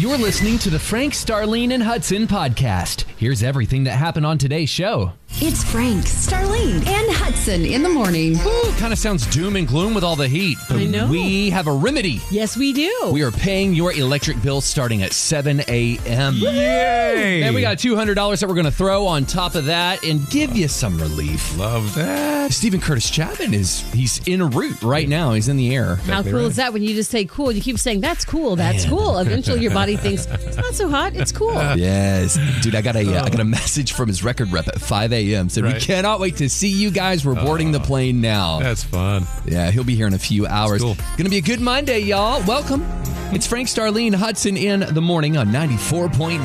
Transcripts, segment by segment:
You're listening to the Frank, Starlene, and Hudson podcast. Here's everything that happened on today's show. It's Frank, Starlene, and Hudson in the morning. Ooh, kind of sounds doom and gloom with all the heat. But I know. We have a remedy. Yes, we do. We are paying your electric bill starting at 7 a.m. Yay! And we got $200 that we're going to throw on top of that and give you some relief. Love that. Steven Curtis Chapman is he's en route right now. He's in the air. How cool right. is that when you just say cool? You keep saying that's cool, that's cool. Eventually your body thinks it's not so hot, it's cool. Yes, dude. I got a uh, I got a message from his record rep at 5 a.m. Said we cannot wait to see you guys. We're boarding the ah, plane now. That's fun. Yeah, he'll be here in a few hours. cool. Gonna be a good Monday, y'all. Welcome. It's Frank Starlene Hudson in the morning on 94.9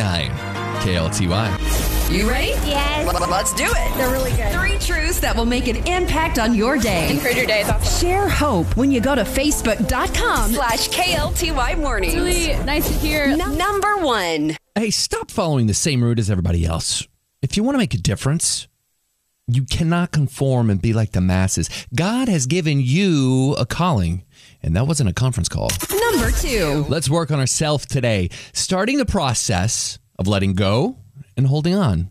KLTY. You ready? Yes. Well, let's do it. They're really good. Three truths that will make an impact on your day. Improve your day. Awesome. Share hope when you go to facebook.com slash KLTY mornings. It's really nice to hear. N- number one. Hey, stop following the same route as everybody else. If you want to make a difference, you cannot conform and be like the masses. God has given you a calling, and that wasn't a conference call. Number two. Let's work on ourselves today, starting the process of letting go and holding on.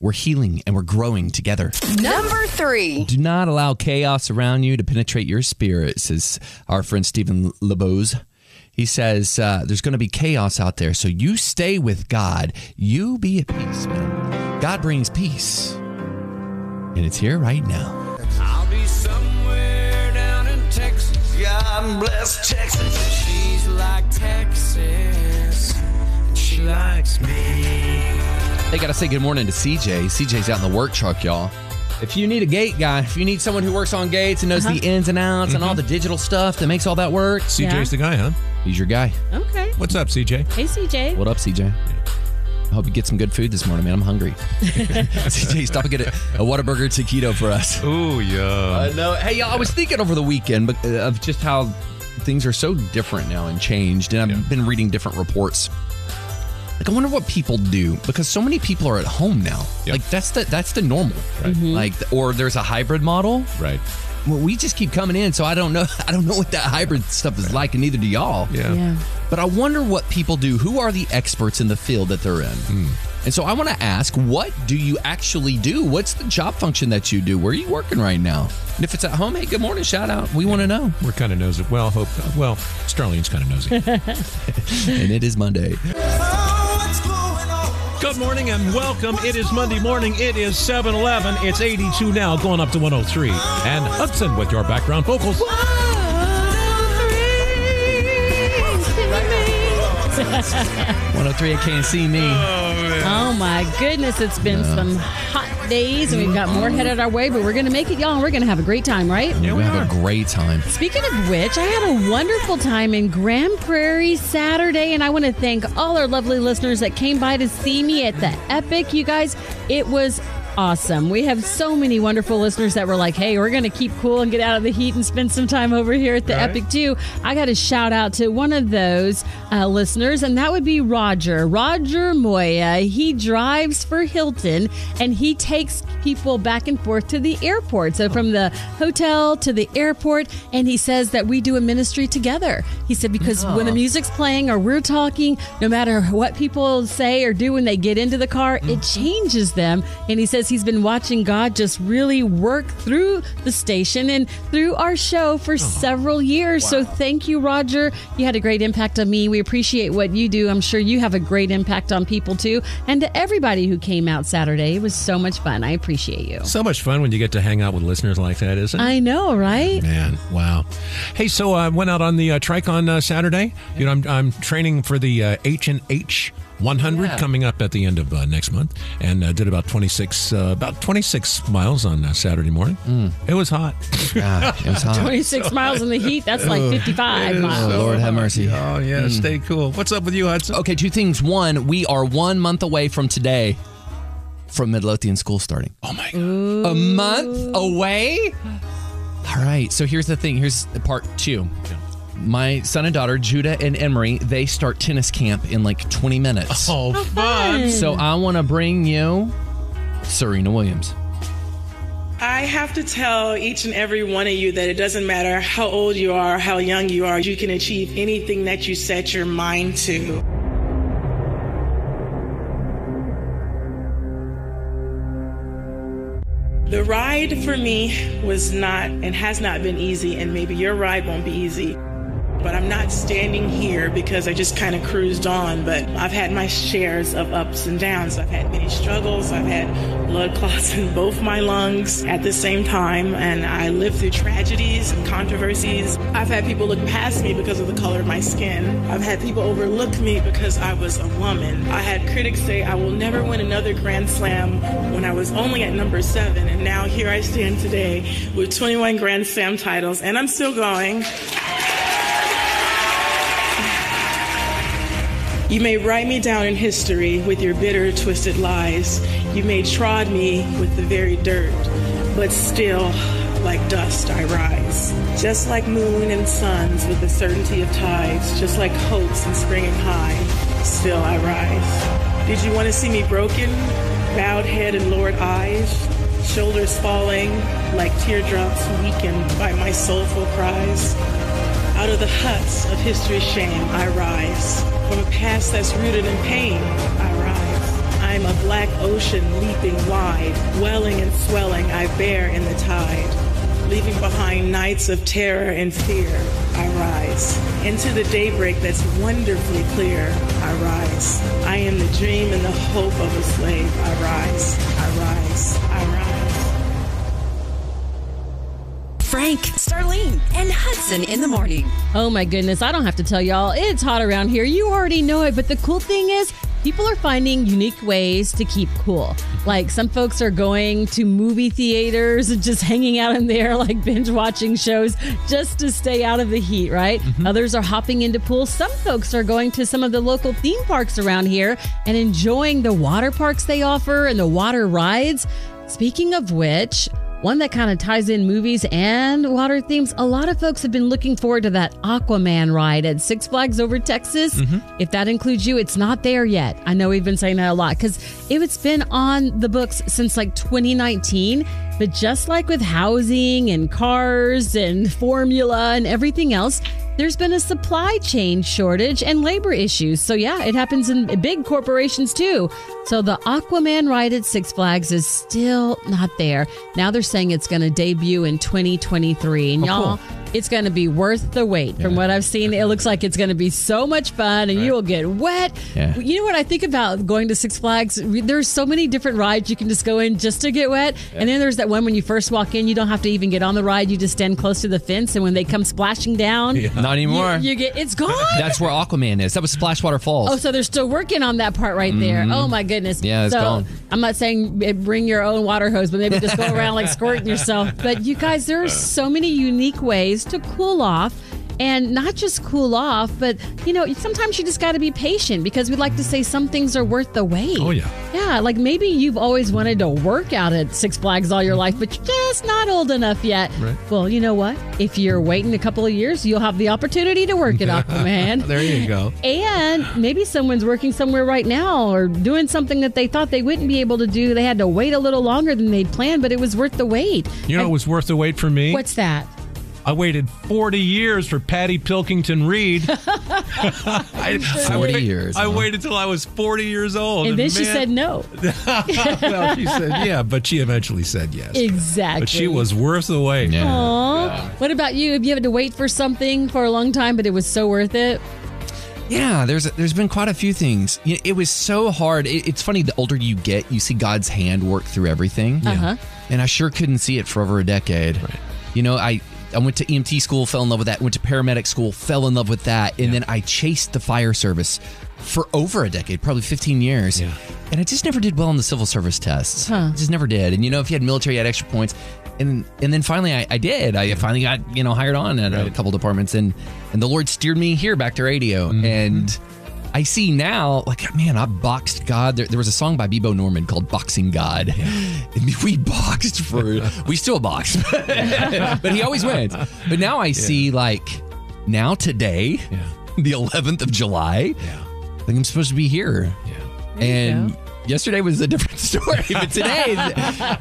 We're healing and we're growing together. Number three. Do not allow chaos around you to penetrate your spirit, says our friend Stephen LeBose. He says uh, there's going to be chaos out there, so you stay with God. You be at peace, man. God brings peace, and it's here right now. I'll be somewhere down in Texas. God bless Texas. She's like Texas, and she likes me. They got to say good morning to CJ. CJ's out in the work truck, y'all. If you need a gate guy, if you need someone who works on gates and knows the uh-huh. ins and outs and all mm-hmm. the digital stuff that makes all that work, CJ's Yeah. the guy, huh? he's your guy. Okay. What's up, CJ? Hey CJ. What up, CJ? I hope you get some good food this morning, man. I'm hungry. CJ, stop and get a, a Whataburger taquito for us. Ooh, yeah. Uh, know. hey, y'all, I was thinking over the weekend but, uh, of just how things are so different now and changed, and I've Yeah. been reading different reports. Like, I wonder what people do because so many people are at home now. Yeah. Like, that's the that's the normal, Right. Mhm. like, or there's a hybrid model. right. Well, we just keep coming in, so I don't know. I don't know what that hybrid stuff is like, and neither do y'all. Yeah. Yeah. But I wonder what people do. Who are the experts in the field that they're in? Hmm. And so I want to ask, what do you actually do? What's the job function that you do? Where are you working right now? And if it's at home, hey, good morning, shout out. We want to know. We're kind of nosy. Well, hope. Well, Starlene's kind of nosy. And it is Monday. Good morning and welcome. It is Monday morning. It is 7 Eleven. It's 82 now, going up to 103. And Hudson with your background vocals. 103, I can't see me. Oh, oh my goodness, it's been some hot days and we've got more headed our way, but we're gonna make it, y'all, and we're gonna have a great time, right? Yeah, we have a great time. Speaking of which, I had a wonderful time in Grand Prairie Saturday, and I want to thank all our lovely listeners that came by to see me at the Epic. You guys, it was awesome. We have so many wonderful listeners that were like, hey, we're going to keep cool and get out of the heat and spend some time over here at the Epic, too. I got to shout out to one of those uh, listeners, and that would be Roger. Roger Moya. He drives for Hilton, and he takes people back and forth to the airport. So from the hotel to the airport, and he says that we do a ministry together. He said because when the oh. music's playing or we're talking, no matter what people say or do when they get into the car, it mm-hmm. changes them. And he says he's been watching God just really work through the station and through our show for oh. several years. So thank you, Roger. You had a great impact on me. We appreciate what you do. I'm sure you have a great impact on people too. And to everybody who came out Saturday, it was so much fun. I appreciate you. So much fun when you get to hang out with listeners like that, isn't it? I know, right? Man, wow. Hey, so I went out on the uh, trike on uh, Saturday. You know, I'm, I'm training for the uh, H and H 100 Yeah. coming up at the end of uh, next month, and uh, did about 26 uh, about 26 miles on uh, Saturday morning. It was hot. Ah, it was hot. 26 miles in the heat, that's like 55 Oh, miles. Lord have mercy. Oh yeah, stay cool. What's up with you, Hudson? Okay, two things. One, we are one month away from today from Midlothian school starting. Oh my god. A month away? All right. So here's the thing. Here's part two. My son and daughter, Judah and Emery, they start tennis camp in like 20 minutes. Oh, fun. So I want to bring you Serena Williams. I have to tell each and every one of you that it doesn't matter how old you are, how young you are, you can achieve anything that you set your mind to. The ride for me was not and has not been easy, and maybe your ride won't be easy. But I'm not standing here because I just kind of cruised on. But I've had my shares of ups and downs. I've had many struggles. I've had blood clots in both my lungs at the same time. And I lived through tragedies and controversies. I've had people look past me because of the color of my skin. I've had people overlook me because I was a woman. I had critics say I will never win another Grand Slam when I was only at number seven. And now here I stand today with 21 Grand Slam titles, and I'm still going. You may write me down in history with your bitter, twisted lies. You may trod me with the very dirt, but still, like dust, I rise. Just like moon and suns with the certainty of tides, just like hopes and springing high, still I rise. Did you want to see me broken, bowed head and lowered eyes, shoulders falling like teardrops weakened by my soulful cries? Out of the huts of history's shame, I rise. From a past that's rooted in pain, I rise. I'm a black ocean leaping wide, welling and swelling, I bear in the tide. Leaving behind nights of terror and fear, I rise. Into the daybreak that's wonderfully clear, I rise. I am the dream and the hope of a slave, I rise. I rise. I rise. Frank, Starlene, and Hudson in the morning. Oh my goodness, I don't have to tell y'all. It's hot around here. You already know it. But the cool thing is, people are finding unique ways to keep cool. Like some folks are going to movie theaters and just hanging out in there, like binge watching shows just to stay out of the heat, right? Mm-hmm. Others are hopping into pools. Some folks are going to some of the local theme parks around here and enjoying the water parks they offer and the water rides. Speaking of which, one that kind of ties in movies and water themes. A lot of folks have been looking forward to that Aquaman ride at Six Flags over Texas. Mm-hmm. If that includes you, it's not there yet. I know we've been saying that a lot because it's been on the books since like 2019. But just like with housing and cars and formula and everything else, there's been a supply chain shortage and labor issues. So, yeah, it happens in big corporations too. So, the Aquaman ride at Six Flags is still not there. Now they're saying it's going to debut in 2023. And oh, y'all, it's going to be worth the wait. From what I've seen, it looks like it's going to be so much fun and you will get wet. Yeah. You know what I think about going to Six Flags? There's so many different rides you can just go in just to get wet. And then there's that one when you first walk in, you don't have to even get on the ride. You just stand close to the fence. And when they come splashing down, Not anymore. you, you get it's gone. That's where Aquaman is. That was Splashwater Falls. Oh, so they're still working on that part right there. Oh my goodness. Mm-hmm. Yeah, it's so, gone. I'm not saying eh, bring your own water hose, but maybe just go around like squirting yourself. But you guys, there are so many unique ways to cool off. And not just cool off, but you know, sometimes you just got to be patient because we like to say some things are worth the wait. Oh, yeah. Yeah, like maybe you've always wanted to work out at Six Flags all your mm-hmm. life, but you're just not old enough yet. Right. Well, you know what? If you're waiting a couple of years, you'll have the opportunity to work at Aquaman. There you go. And maybe someone's working somewhere right now or doing something that they thought they wouldn't be able to do. They had to wait a little longer than they'd planned, but it was worth the wait. You know, it was worth the wait for me. What's that? I waited 40 years for Patty Pilkington Reed. I, 40 years, I huh? waited till I was 40 years old. And then she said no. well, she said yeah, but she eventually said yes. Exactly. But she was worth the wait. Yeah. Aw. What about you? Have you had to wait for something for a long time, but it was so worth it? Yeah, there's there's been quite a few things. It was so hard. It- it's funny. The older you get, you see God's hand work through everything. Uh-huh. And I sure couldn't see it for over a decade. Right. You know, I I went to EMT school, fell in love with that. Went to paramedic school, fell in love with that, and then I chased the fire service for over a decade, probably 15 years. Yeah. And I just never did well on the civil service tests. Huh. Just never did. And you know, if you had military, you had extra points. And and then finally, I, I did. I finally got you know hired on at a couple departments, and and the Lord steered me here back to radio. Mm-hmm. And I see now, like man, I boxed God. There, there was a song by Bebo Norman called "Boxing God," and we boxed for. we still box, but he always wins. But now I see like now today, Yeah. the 11th of July. Yeah. I think I'm supposed to be here. Yeah. And go. Yesterday was a different story, but today,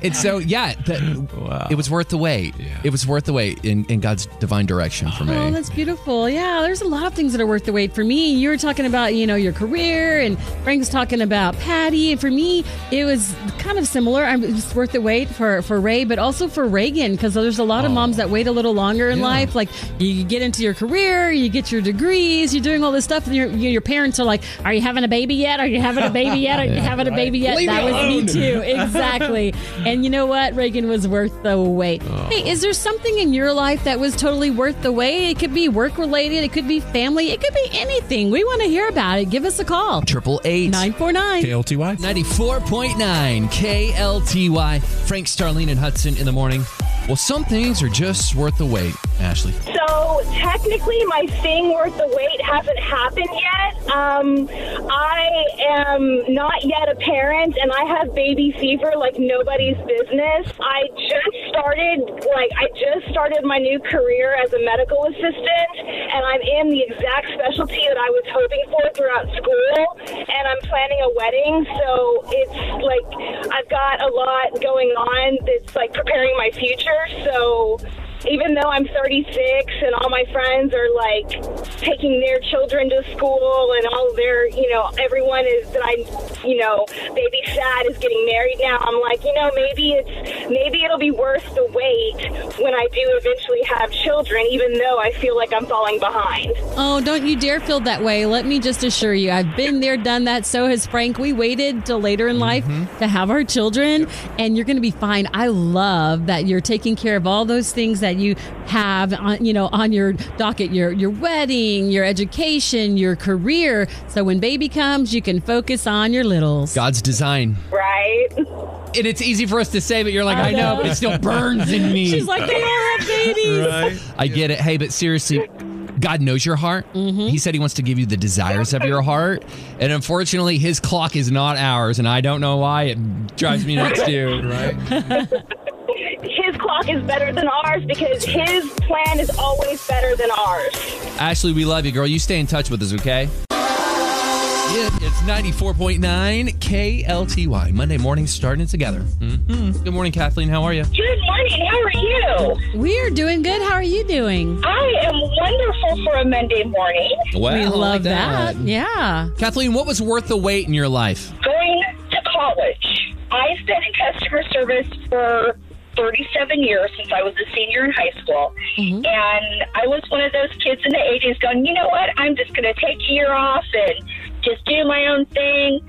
it's so yeah. The, It was worth the wait. It was worth the wait in, in God's divine direction for me. Oh, that's beautiful. Yeah, there's a lot of things that are worth the wait. For me, you were talking about, you know, your career, and Frank's talking about Patty. And for me, it was kind of similar. I was worth the wait for, for Ray, but also for Reagan, because there's a lot of oh. moms that wait a little longer in life. Like, you get into your career, you get your degrees, you're doing all this stuff, and your, your parents are like, Are you having a baby yet? Are you having a baby yet? Are you having a baby yet? Leave me that was me too. Exactly. and you know what? Reagan was worth the wait. Oh. Hey, is there something in your life that was totally worth the wait? It could be work related, it could be family, it could be anything. We want to hear about it. Give us a call. Triple eight. 949. KLTY. 94.9 KLTY. Frank, Starlene, and Hudson in the morning. Well, some things are just worth the wait, Ashley. So technically, my thing worth the wait hasn't happened yet. Um, I am not yet a parent, and I have baby fever like nobody's business. I just started, like, I just started my new career as a medical assistant, and I'm in the exact specialty that I was hoping for throughout school. And I'm planning a wedding, so it's got a lot going on that's like preparing my future. So even though I'm 36 and all my friends are like taking their children to school and all their, you know, everyone is that I, you know, baby sad is getting married now. I'm like, you know, maybe it's maybe it'll be worth the wait when I do eventually have children, even though I feel like I'm falling behind. Oh, don't you dare feel that way. Let me just assure you, I've been there, done that. So has Frank. We waited till later in life mm-hmm. to have our children, and you're going to be fine. I love that you're taking care of all those things that you have on, you know, on your docket, your your wedding, your education, your career. So when baby comes, you can focus on your littles. God's design. Right? And it's easy for us to say, but you're like, I, I know, know. but it still burns in me. She's like, they all have babies. I get it. Hey, but seriously, God knows your heart. Mm-hmm. He said He wants to give you the desires of your heart. And unfortunately, His clock is not ours. And I don't know why. It drives me nuts too. Right? His clock is better than ours because his plan is always better than ours. Ashley, we love you, girl. You stay in touch with us, okay? Yeah, it's 94.9 KLTY. Monday morning starting together. hmm Good morning, Kathleen. How are you? Good morning. How are you? We are doing good. How are you doing? I am wonderful for a Monday morning. Well, we I love like that. Yeah. Kathleen, what was worth the wait in your life? Going to college. I've been in customer service for 37 years since I was a senior in high school. And I was one of those kids in the 80s going, you know what? I'm just going to take a year off and just do my own thing.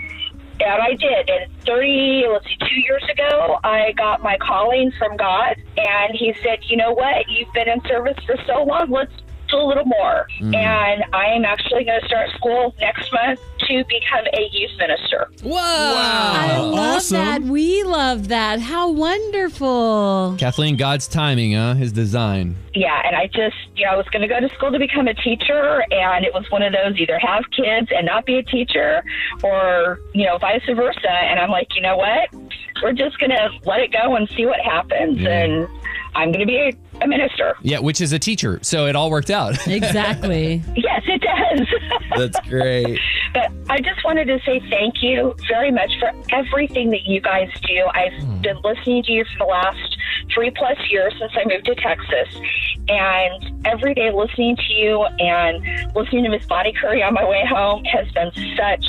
And I did. And 30, let's see, two years ago, I got my calling from God. And He said, you know what? You've been in service for so long. Let's do a little more. Mm. And I am actually going to start school next month to become a youth minister. Whoa! I love awesome. that. We love that. How wonderful. Kathleen, God's timing, huh? His design. Yeah, and I just, you know, I was going to go to school to become a teacher, and it was one of those either have kids and not be a teacher, or, you know, vice versa. And I'm like, you know what? We're just going to let it go and see what happens. And I'm going to be a, a minister. Yeah, which is a teacher. So it all worked out. Exactly. Yes, it does. That's great. But I just wanted to say thank you very much for everything that you guys do. I've hmm. been listening to you for the last three plus years since I moved to Texas. And every day listening to you and listening to Miss Bonnie Curry on my way home has been such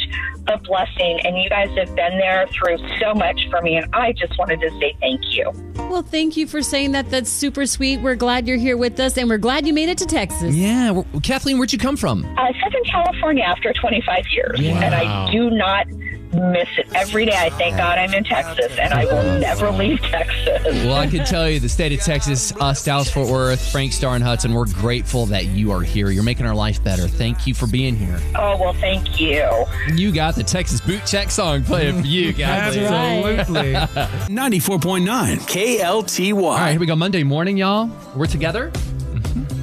a blessing. And you guys have been there through so much for me. And I just wanted to say thank you. well, thank you for saying that. That's super sweet. We're glad you're here with us, and we're glad you made it to Texas. Yeah. well, Kathleen, where'd you come from? uh, Southern California after 25 years, and I do not miss it every day. I thank God I'm in Texas, and I will never leave Texas. Well, I can tell you, the state of Texas, uh, us, Dallas, Fort Worth, Frank Star and Hudson, we're grateful that you are here. You're making our life better. Thank you for being here. Oh well, thank you. You got the Texas Boot Check song playing for you, guys. Absolutely. 94.9 KLTY. All right, here we go. Monday morning, y'all. We're together.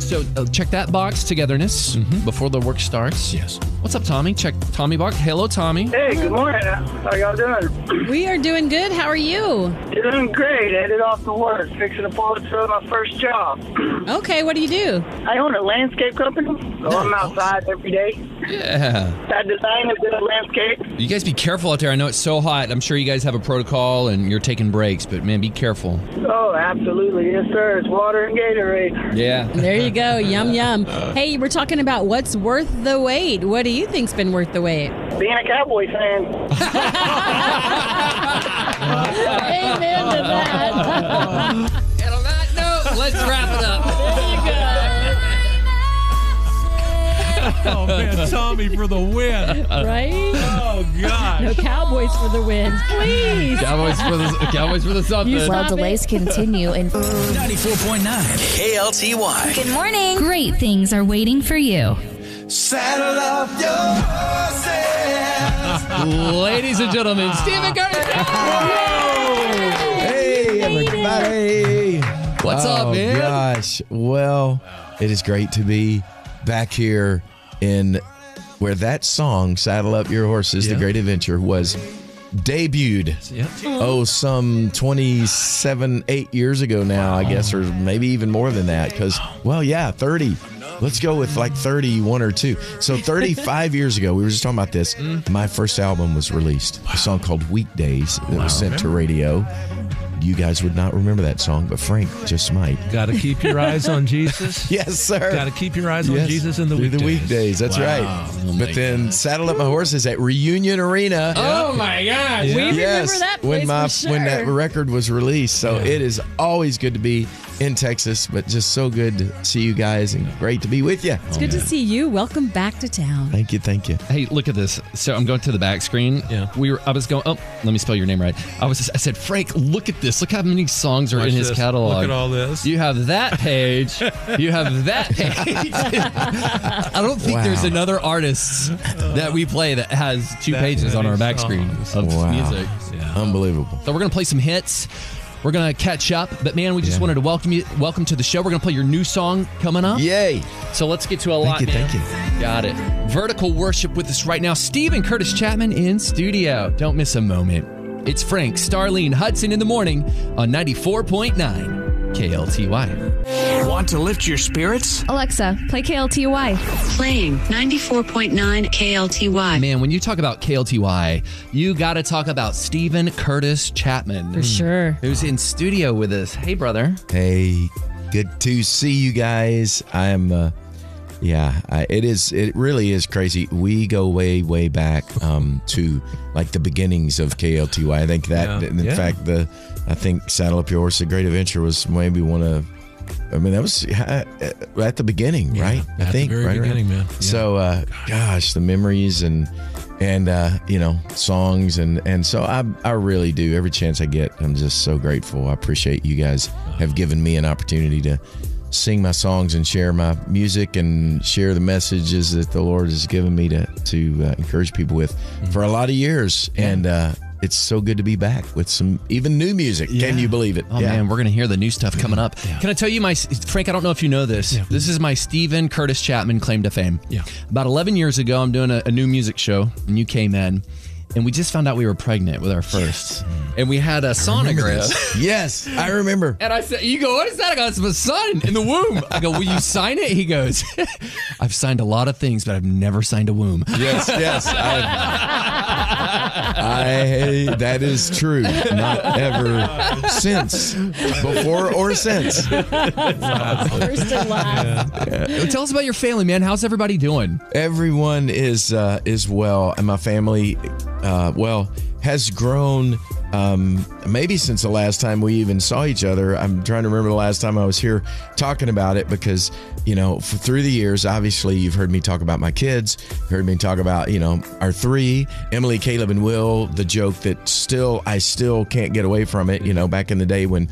So uh, check that box, togetherness, before the work starts. Yes. What's up, Tommy? Check Tommy box. Hello, Tommy. Hey, good morning. How y'all doing? We are doing good. How are you? Doing great. Headed off to work, fixing to pull it through my first job. Okay, what do you do? I own a landscape company, so I'm outside every day. Yeah. That design is in the landscape. You guys be careful out there. I know it's so hot. I'm sure you guys have a protocol and you're taking breaks, but man, be careful. Oh, absolutely. Yes, sir. It's water and Gatorade. Yeah. There you go. Yum, yum. Hey, we're talking about what's worth the wait. What do you think's been worth the wait? Being a Cowboy fan. Amen to that. and on that note, let's wrap it up. Oh man, Tommy for the win. Right? Oh gosh. No Cowboys for the win. Please. Cowboys for the Cowboys for the something. You Well, Stop it. delays continue in 94.9 KLTY. Good morning. Great things are waiting for you. Saddle up your horses. Ladies and gentlemen, Steven Curtis. Hey, everybody. What's up, oh, man? Gosh. Well, it is great to be back here in where that song, Saddle Up Your Horses, Yeah. The Great Adventure, was debuted. Oh, some 27, 8 years ago now, I guess, or maybe even more than that. Because, well, yeah, 30. Let's go with like 31 or two. So, 35 years ago, we were just talking about this. Mm. My first album was released, a song called Weak Days that was sent to radio. You guys would not remember that song, but Frank just might. Got to keep your eyes on Jesus. Yes, sir. Got to keep your eyes on Jesus in the through weekdays. the weekdays. That's Wow. right. Oh, but then Saddle Up My Horses at Reunion Arena. Oh my gosh. Yeah. We remember yes, that place when my for when that record was released. So Yeah. it is always good to be in Texas, but just so good to see you guys and great to be with you. It's good to see you. Welcome back to town. Thank you, thank you. Hey, look at this. So I'm going to the back screen. Yeah. We were. I was going. Oh, let me spell your name right. I was. I said, Frank, look at this. Look how many songs are Watch in his this. catalog. Look at all this. You have that page. you have that page. I don't think Wow. there's another artist that we play that has two That pages on our back screen of Wow. music. Yeah. Unbelievable. So we're gonna play some hits. We're gonna catch up, but man, we just Yeah. wanted to welcome you. Welcome to the show. We're gonna play your new song coming up. Yay. So let's get to a lot. you, thank you. Got it. Vertical worship with us right now. Steven Curtis Chapman in studio. Don't miss a moment. It's Frank, Starlene, Hudson in the morning on 94.9 KLTY. Want to lift your spirits? Alexa, play KLTY. Playing 94.9 KLTY. Man, when you talk about KLTY, you got to talk about Steven Curtis Chapman. For sure. Who's in studio with us. Hey, brother. Hey, good to see you guys. I am, uh, yeah, I, it is. It really is crazy. We go way, way back um, to like the beginnings of KLTY. I think that, Yeah. in Yeah. fact, the I think Saddle Up Your Horse, The Great Adventure was maybe one of. I mean, that was at the beginning, right? I think very right around- beginning, man. Yeah. So, uh, gosh, the memories and and uh, you know songs and and so I I really do every chance I get. I'm just so grateful. I appreciate you guys have given me an opportunity to sing my songs and share my music and share the messages that the Lord has given me to to uh, encourage people with Mm-hmm. for a lot of years. And uh, it's so good to be back with some even new music. Can you believe it? Oh man, we're gonna hear the new stuff coming up. Can I tell you my Frank? I don't know if you know this. This is my Steven Curtis Chapman claim to fame. Yeah. About 11 years ago, I'm doing a, a new music show, and you came in, and we just found out we were pregnant with our first, and we had a sonogram. yes, I remember. And I said, "You go, what is that?" I go, "It's my son in the womb." I go, "Will you sign it?" He goes, "I've signed a lot of things, but I've never signed a womb." Yes, yes. I that is true. Not ever since, before or since. First and last. Tell us about your family, man. How's everybody doing? Everyone is uh, is well, and my family, uh, well, has grown. Um, maybe since the last time we even saw each other. I'm trying to remember the last time I was here talking about it because you know for, through the years, obviously you've heard me talk about my kids, heard me talk about you know our three, Emily, Caleb, and Will. The joke that still I still can't get away from it. You know, back in the day when.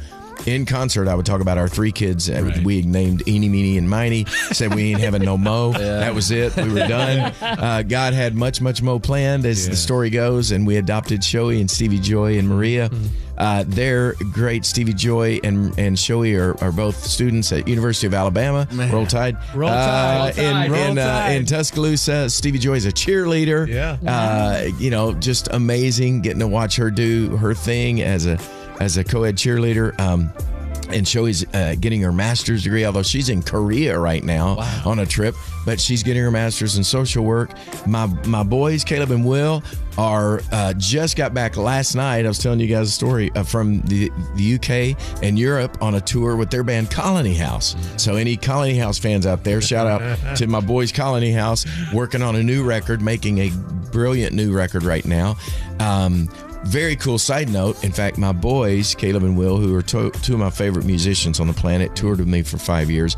In concert, I would talk about our three kids. uh, We named Eeny, Meeny, and Miny. Said we ain't having no mo. That was it. We were done. Uh, God had much, much mo planned, as the story goes, and we adopted Shaoey and Stevey Joy and Maria. Uh, they're great. Stevey Joy and and Shaoey are, are both students at University of Alabama. Roll Tide. Roll Tide. Uh, Roll in Tide. in, Roll uh, Tide. in Tuscaloosa, Stevey Joy is a cheerleader. Yeah. Uh, you know, just amazing getting to watch her do her thing as a as a co-ed cheerleader. Um, and Joey's uh, getting her master's degree, although she's in Korea right now on a trip. But she's getting her master's in social work. My my boys, Caleb and Will, are uh, just got back last night. I was telling you guys a story uh, from the, the UK and Europe on a tour with their band Colony House. So any Colony House fans out there, shout out to my boys Colony House, working on a new record, making a brilliant new record right now. Um, very cool side note. In fact, my boys, Caleb and Will, who are to- two of my favorite musicians on the planet, toured with me for five years.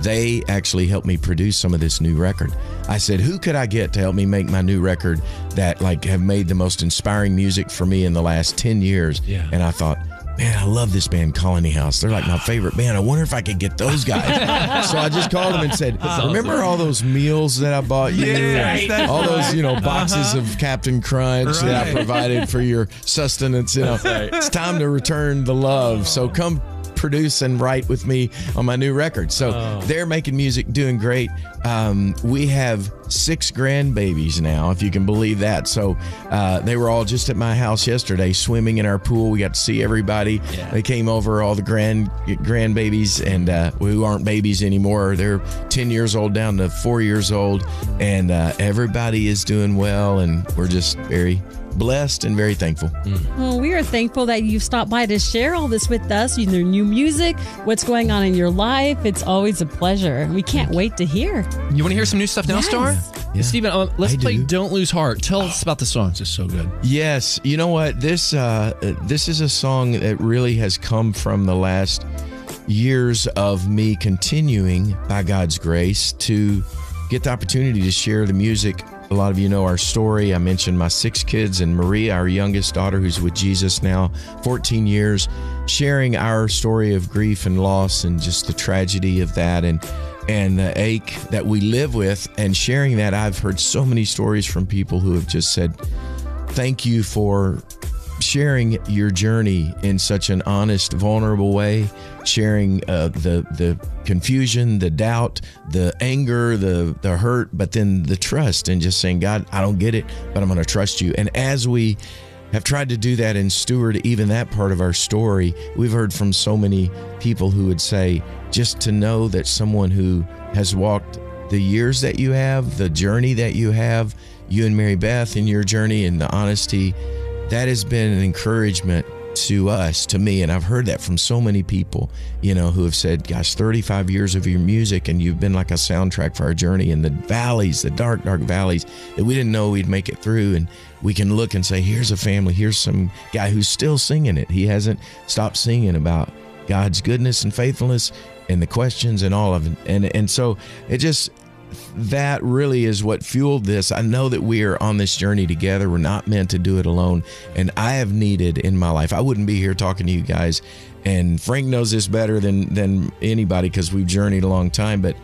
They actually helped me produce some of this new record. I said, "Who could I get to help me make my new record that like have made the most inspiring music for me in the last ten years?" Yeah. And I thought, man, I love this band, Colony House. They're like my favorite band. I wonder if I could get those guys. so I just called them and said, remember all those meals that I bought you? Yes, that's all those, you know, boxes Uh-huh. of Captain Crunch that I provided for your sustenance. You know, Right. it's time to return the love. So come produce and write with me on my new record. So Oh. they're making music, doing great. Um, we have six grandbabies now, if you can believe that. So uh, they were all just at my house yesterday, swimming in our pool. We got to see everybody. They came over, all the grand grandbabies, and uh, who aren't babies anymore. They're ten years old down to four years old, and uh, everybody is doing well, and we're just very blessed and very thankful. Well, we are thankful that you stopped by to share all this with us, your new music, what's going on in your life. It's always a pleasure. We can't wait to hear. You want to hear some new stuff now, Yes. Star? Steven, uh, let's I play do. Don't Lose Heart. Tell us about the song. It's so good. Yes, you know what? This uh, uh, this is a song that really has come from the last years of me continuing by God's grace to get the opportunity to share the music. A lot of you know our story. I mentioned my six kids and Maria, our youngest daughter, who's with Jesus now, 14 years, sharing our story of grief and loss and just the tragedy of that and and the ache that we live with and sharing that. I've heard so many stories from people who have just said, thank you for sharing your journey in such an honest, vulnerable way, sharing uh, the the confusion, the doubt, the anger, the the hurt, but then the trust, and just saying, God, I don't get it, but I'm going to trust you. And as we have tried to do that and steward even that part of our story, we've heard from so many people who would say, just to know that someone who has walked the years that you have, the journey that you have, you and Mary Beth in your journey and the honesty, that has been an encouragement to us, to me. And I've heard that from so many people, you know, who have said, gosh, 35 years of your music and you've been like a soundtrack for our journey in the valleys, the dark, dark valleys that we didn't know we'd make it through. And we can look and say, here's a family, here's some guy who's still singing it. He hasn't stopped singing about God's goodness and faithfulness and the questions and all of it. And and so it just that really is what fueled this. I know that we are on this journey together. We're not meant to do it alone. And I have needed in my life, I wouldn't be here talking to you guys. And Frank knows this better than than anybody because we've journeyed a long time. But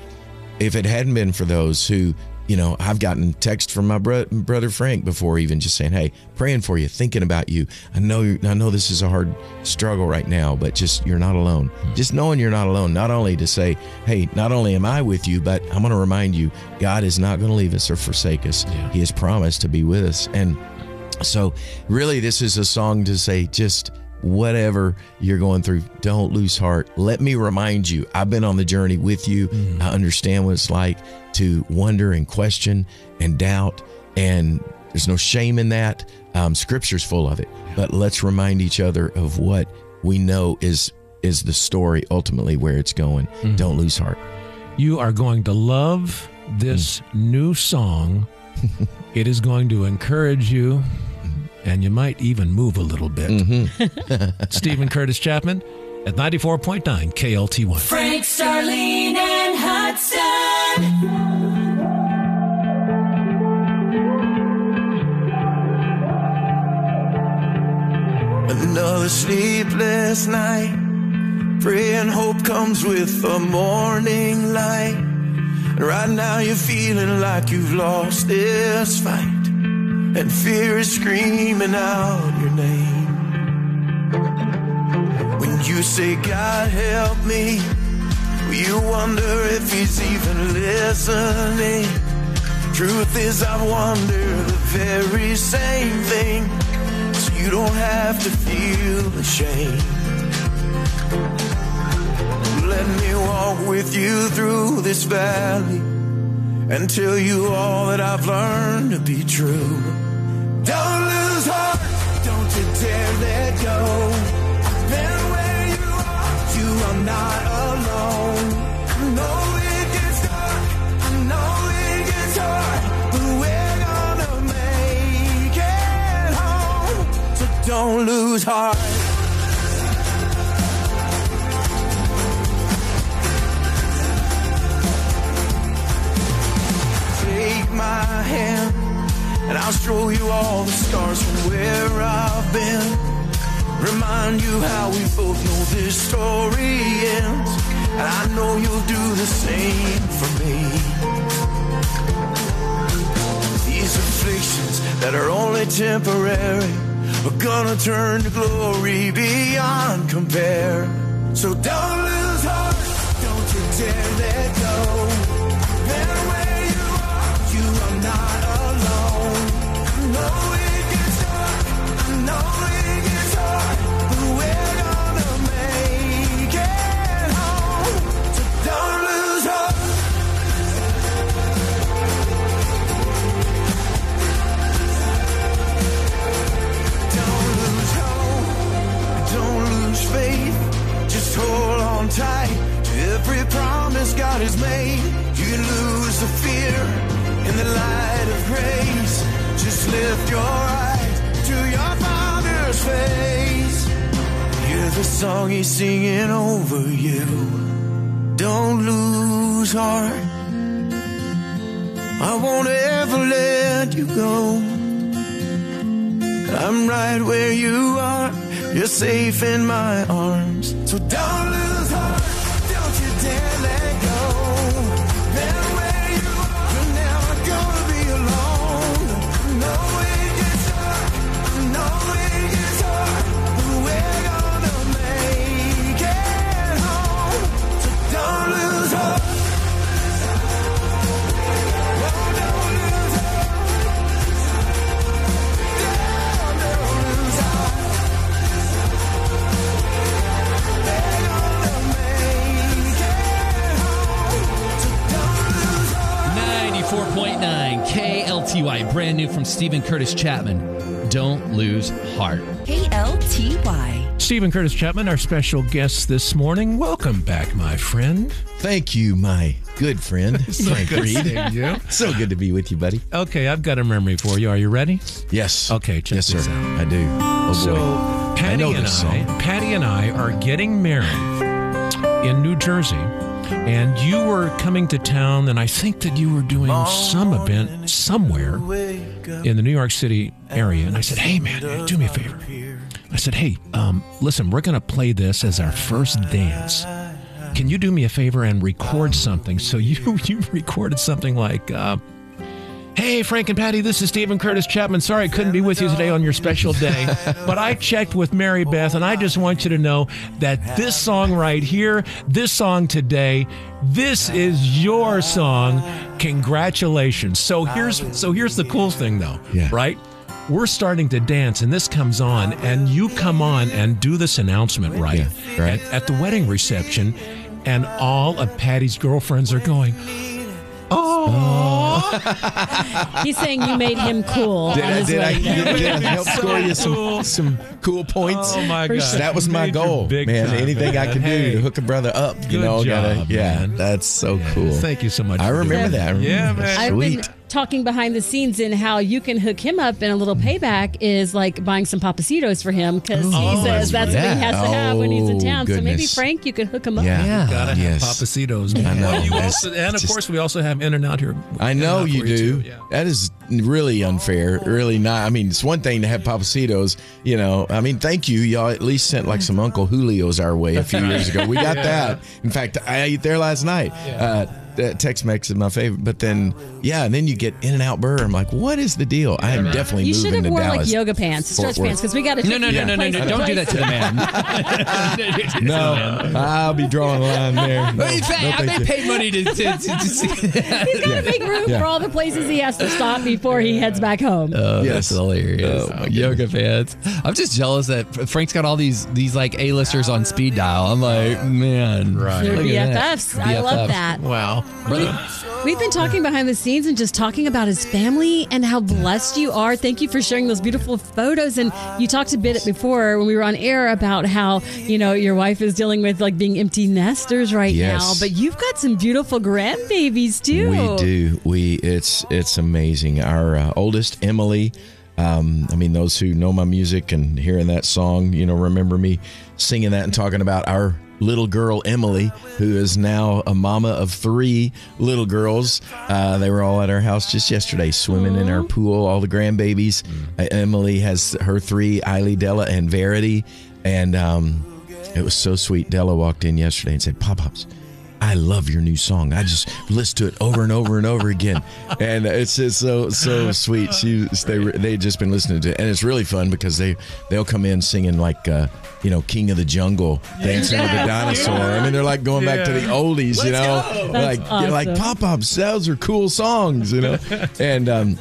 if it hadn't been for those who, you know, I've gotten text from my bro- brother Frank before, even just saying, "Hey, praying for you, thinking about you. I know, you I know this is a hard struggle right now, but just you're not alone. Just knowing you're not alone. Not only to say, "Hey, not only am I with you, but I'm going to remind you, God is not going to leave us or forsake us. He has promised to be with us." And so, really, this is a song to say, just whatever you're going through, don't lose heart. Let me remind you, I've been on the journey with you. Mm-hmm. I understand what it's like to wonder and question and doubt. And there's no shame in that. Um, scripture's full of it. But let's remind each other of what we know is is the story ultimately where it's going. Mm-hmm. Don't lose heart. You are going to love this mm. new song. it is going to encourage you, and you might even move a little bit. Mm-hmm. Steven Curtis Chapman at 94.9 KLTY. Frank, Starlene, and Hudson. Another sleepless night. Pray and hope comes with the morning light. And right now you're feeling like you've lost this fight. And fear is screaming out your name. When you say, God help me, you wonder if he's even listening. Truth is, I wonder the very same thing. So you don't have to feel ashamed. Let me walk with you through this valley and tell you all that I've learned to be true. Don't lose heart, don't you dare let go. Where you are, you are not alone. I know it gets dark, I know it gets hard, but we're gonna make it home. So don't lose heart. Take my hand and I'll show you all the stars from where I've been. Remind you how we both know this story ends. And I know you'll do the same for me. These afflictions that are only temporary are gonna turn to glory beyond compare. So don't lose heart, don't you dare let go. Tight to every promise God has made. You lose the fear in the light of grace. Just lift your eyes to your Father's face. Hear the song He's singing over you. Don't lose heart. I won't ever let you go. I'm right where you are. You're safe in my arms. So don't KLTY, brand new from Steven Curtis Chapman. Don't lose heart. KLTY. Steven Curtis Chapman, our special guest this morning. Welcome back, my friend. Thank you, my good friend, Frank good Reed. you. So good to be with you, buddy. Okay, I've got a memory for you. Are you ready? Yes. Okay, check yes, this sir. out. I do. Oh, boy. So I Patty know and this I, song. Patty and I are getting married in New Jersey, and you were coming to town, and I think that you were doing some event somewhere in the New York City area. And I said, "Hey, man, do me a favor." I said, "Hey, um, listen, we're going to play this as our first dance. Can you do me a favor and record something?" So you you recorded something like. Uh, Hey, Frank and Patty, this is Steven Curtis Chapman. Sorry I couldn't be with you today on your special day, but I checked with Mary Beth, and I just want you to know that this song right here, this song today, this is your song. Congratulations. So here's so here's the cool thing though, Yeah. right? We're starting to dance, and this comes on, and you come on and do this announcement right, Yeah, right. At, at the wedding reception, and all of Patty's girlfriends are going, "Oh, He's saying you made him cool Did on I, his did, I, wedding did, did I help So score you some, cool. some cool points? Oh, my For gosh. That was my goal, big man. time, Anything I man. can do Hey. to hook a brother up, you Good know, gotta, yeah, man. that's so cool. Thank you so much. I remember that. I remember Yeah, that. man. I've Sweet. been talking behind the scenes and how you can hook him up, and a little payback is like buying some Pappasitos for him because he Oh, says that's what he has to have when he's in Oh, town. So maybe. Frank, you could hook him up. Yeah. Yeah. Gotta Yes. have Pappasitos. I know. Well, you also, and of just- course, we also have In and Out here. I know In-N-Out you do. too, yeah. That is really unfair. Really not. I mean, it's one thing to have Pappasitos. You know, I mean, thank you. Y'all at least sent like some Uncle Julio's our way a few years ago. We got that. In fact, I ate there last night. Uh, that Tex-Mex is my favorite, but then yeah, and then you get In and Out Burger. I'm like, what is the deal? I am definitely You should have to worn Dallas. like yoga pants, Fort stretch Worth. pants, because we got to No, no, no, no, no, no. Don't do that to the man. No, I'll be drawing a line there. No, In fact, no, I may pay money to, to, to, to see. He's got to make room Yeah. for all the places he has to stop before he heads back home. Oh, Yes. that's hilarious. Oh, my Yoga fans. I'm just jealous that Frank's got all these these like A-listers on speed dial. I'm like, man, Right. They're look at that. BFFs. I love that. Wow. Brother, We've been talking behind the scenes and just talking about his family and how blessed you are. Thank you for sharing those beautiful photos. And you talked a bit before when we were on air about how, you know, your wife is dealing with like being empty nesters right Yes. now. But you've got some beautiful grandbabies too. We do. We it's it's amazing. Our uh, oldest Emily. Um, I mean, those who know my music and hearing that song, you know, remember me singing that and talking about our little girl Emily, who is now a mama of three little girls. Uh, they were all at our house just yesterday, swimming in our pool. All the grandbabies. Uh, Emily has her three: Eiley, Della, and Verity. And um, it was so sweet. Della walked in yesterday and said, "Pop ups." I love your new song. I just listen to it over and over and over again, and it's just so so sweet. She they they just been listening to it, and it's really fun because they they'll come in singing like uh, you know King of the Jungle, dancing with the dinosaur. I mean, they're like going back to the oldies, you know, like awesome. like pop ups. Those are cool songs, you know, and um,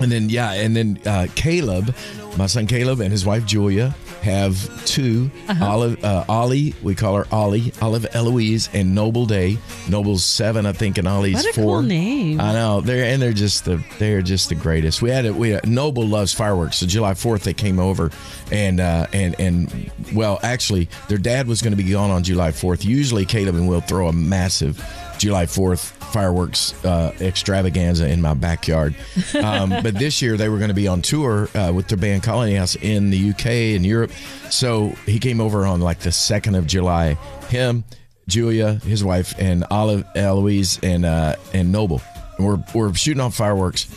and then yeah, and then uh, Caleb, my son Caleb, and his wife Julia have 2 Uh-huh. Olive, uh, Ollie, we call her Ollie, Olive Eloise, and Noble Day. Noble's seven, I think, and Ollie's What a four. cool name. I know they're and they're just the they're just the greatest. We had it. We Noble loves fireworks. So July Fourth they came over, and uh, and and well, actually, their dad was going to be gone on July Fourth. Usually, Caleb and Will throw a massive July Fourth fireworks uh, extravaganza in my backyard. Um, but this year they were going to be on tour uh, with their band Colony House in the UK and Europe. So he came over on like the second of July. Him, Julia, his wife, and Olive, Eloise, and uh, and Noble. And we're we're shooting off fireworks,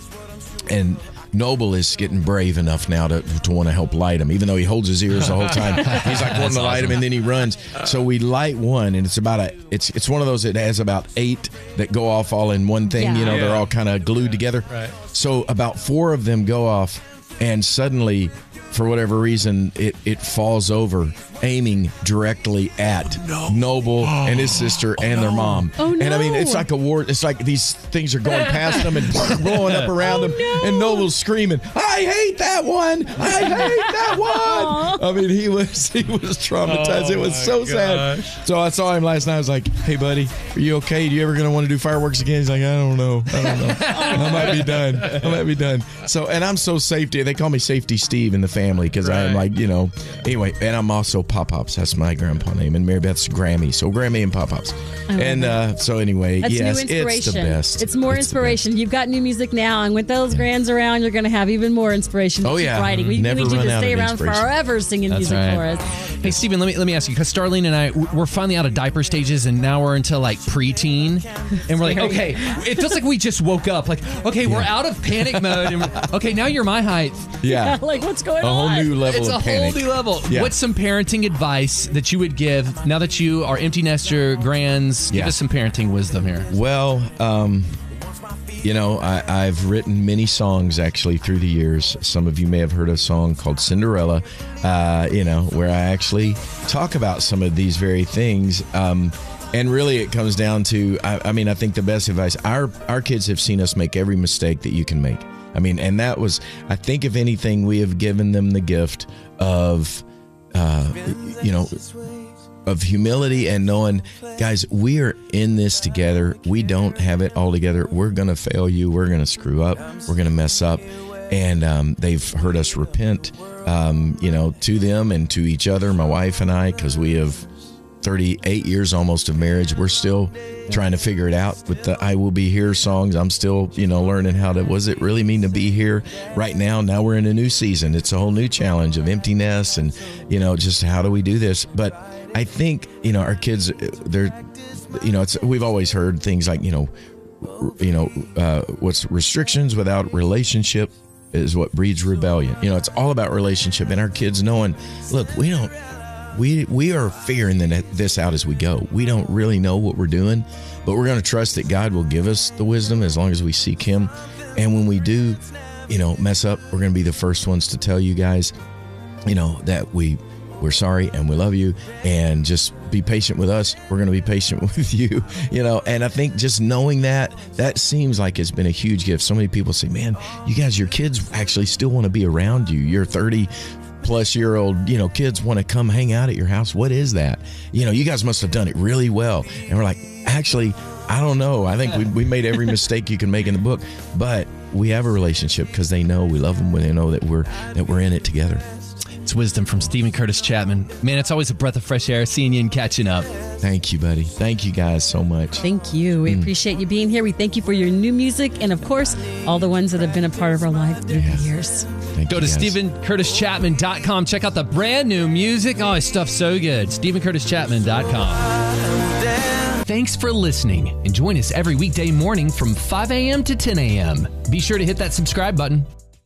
and Noble is getting brave enough now to, to want to help light him, even though he holds his ears the whole time. He's like wanting to light him," and then he runs. So we light one, and it's about a it's it's one of those that has about eight that go off all in one thing. You Yeah. know, they're all kind of glued together. Right. So about four of them go off, and suddenly, for whatever reason, it it falls over, aiming directly at oh, Noble and his oh, sister and their mom. Oh, no. And I mean, it's like a war. It's like these things are going past them and blowing up around them, oh, No. and Noble's screaming, "I hate that one! I hate that one!" I mean, he was he was traumatized. it was so sad. So I saw him last night. I was like, "Hey, buddy, are you okay? Do you ever gonna want to do fireworks again?" He's like, "I don't know. I don't know. I might be done. I might be done." So, and I'm so safety. They call me Safety Steve in the family because I'm like, you know. Anyway, and I'm also Pop Pops. That's my grandpa name, and Mary Beth's Grammy. So Grammy and Pop Pops. And uh, so anyway, That's yes, new inspiration. it's the best. It's more the inspiration. You've got new music now, and with those grands around, you're going to have even more inspiration. to Oh, keep yeah. writing. We, we Never need you to out stay around forever singing That's music right. for us. Hey, Steven, let me let me ask you because Starlene and I we're finally out of diaper stages and now we're into like preteen, and we're like, okay, it feels like we just woke up. Like, okay, we're out of panic mode. And okay, now you're my height. Yeah. like what's going A whole new level It's a of panic. whole new level. Yeah. What's some parenting advice that you would give now that you are empty nester grands? Give us some parenting wisdom here. Well, um, you know, I, I've written many songs actually through the years. Some of you may have heard a song called Cinderella, uh, you know, where I actually talk about some of these very things. Um, and really, it comes down to I, I mean, I think the best advice our, our kids have seen us make every mistake that you can make. I mean, and that was, I think, if anything, we have given them the gift of, uh, you know, of humility and knowing, guys, we are in this together. We don't have it all together. We're going to fail you. We're going to screw up. We're going to mess up. And um, they've heard us repent, um, you know, to them and to each other, my wife and I, because we have 38 years almost of marriage. We're still trying to figure it out with the I Will Be Here songs. I'm still, you know, learning how to, was it really mean to be here right now? Now we're in a new season. It's a whole new challenge of emptiness and, you know, just how do we do this? But I think, you know, our kids, they're, you know, it's, we've always heard things like, you know, you know, uh, what's restrictions without relationship is what breeds rebellion. You know, it's all about relationship and our kids knowing, look, we don't, we we are figuring this out as we go. We don't really know what we're doing, but we're going to trust that God will give us the wisdom as long as we seek Him. And when we do, you know, mess up, we're going to be the first ones to tell you guys, you know, that we we're sorry and we love you. And just be patient with us. We're going to be patient with you you know. And i think just knowing that that seems like it's been a huge gift. So many people say man you guys your kids actually still want to be around you. You're 30 plus year old you know kids want to come hang out at your house? What is that? You know you guys must have done it really well. And we're like actually i don't know. I think we, we made every mistake you can make in the book but we have a relationship because they know we love them when they know that we're that we're in it together It's wisdom from Steven Curtis Chapman. Man, it's always a breath of fresh air seeing you and catching up. thank you buddy thank you guys so much Thank you. We mm. appreciate you being here. We thank you for your new music and, of course, all the ones that have been a part of our life through the years. Thank Go you to guys. StevenCurtisChapman.com. Check out the brand new music. Oh, his stuff's so good. StevenCurtisChapman.com. Thanks for listening and join us every weekday morning from 5 a.m. to 10 a.m. Be sure to hit that subscribe button.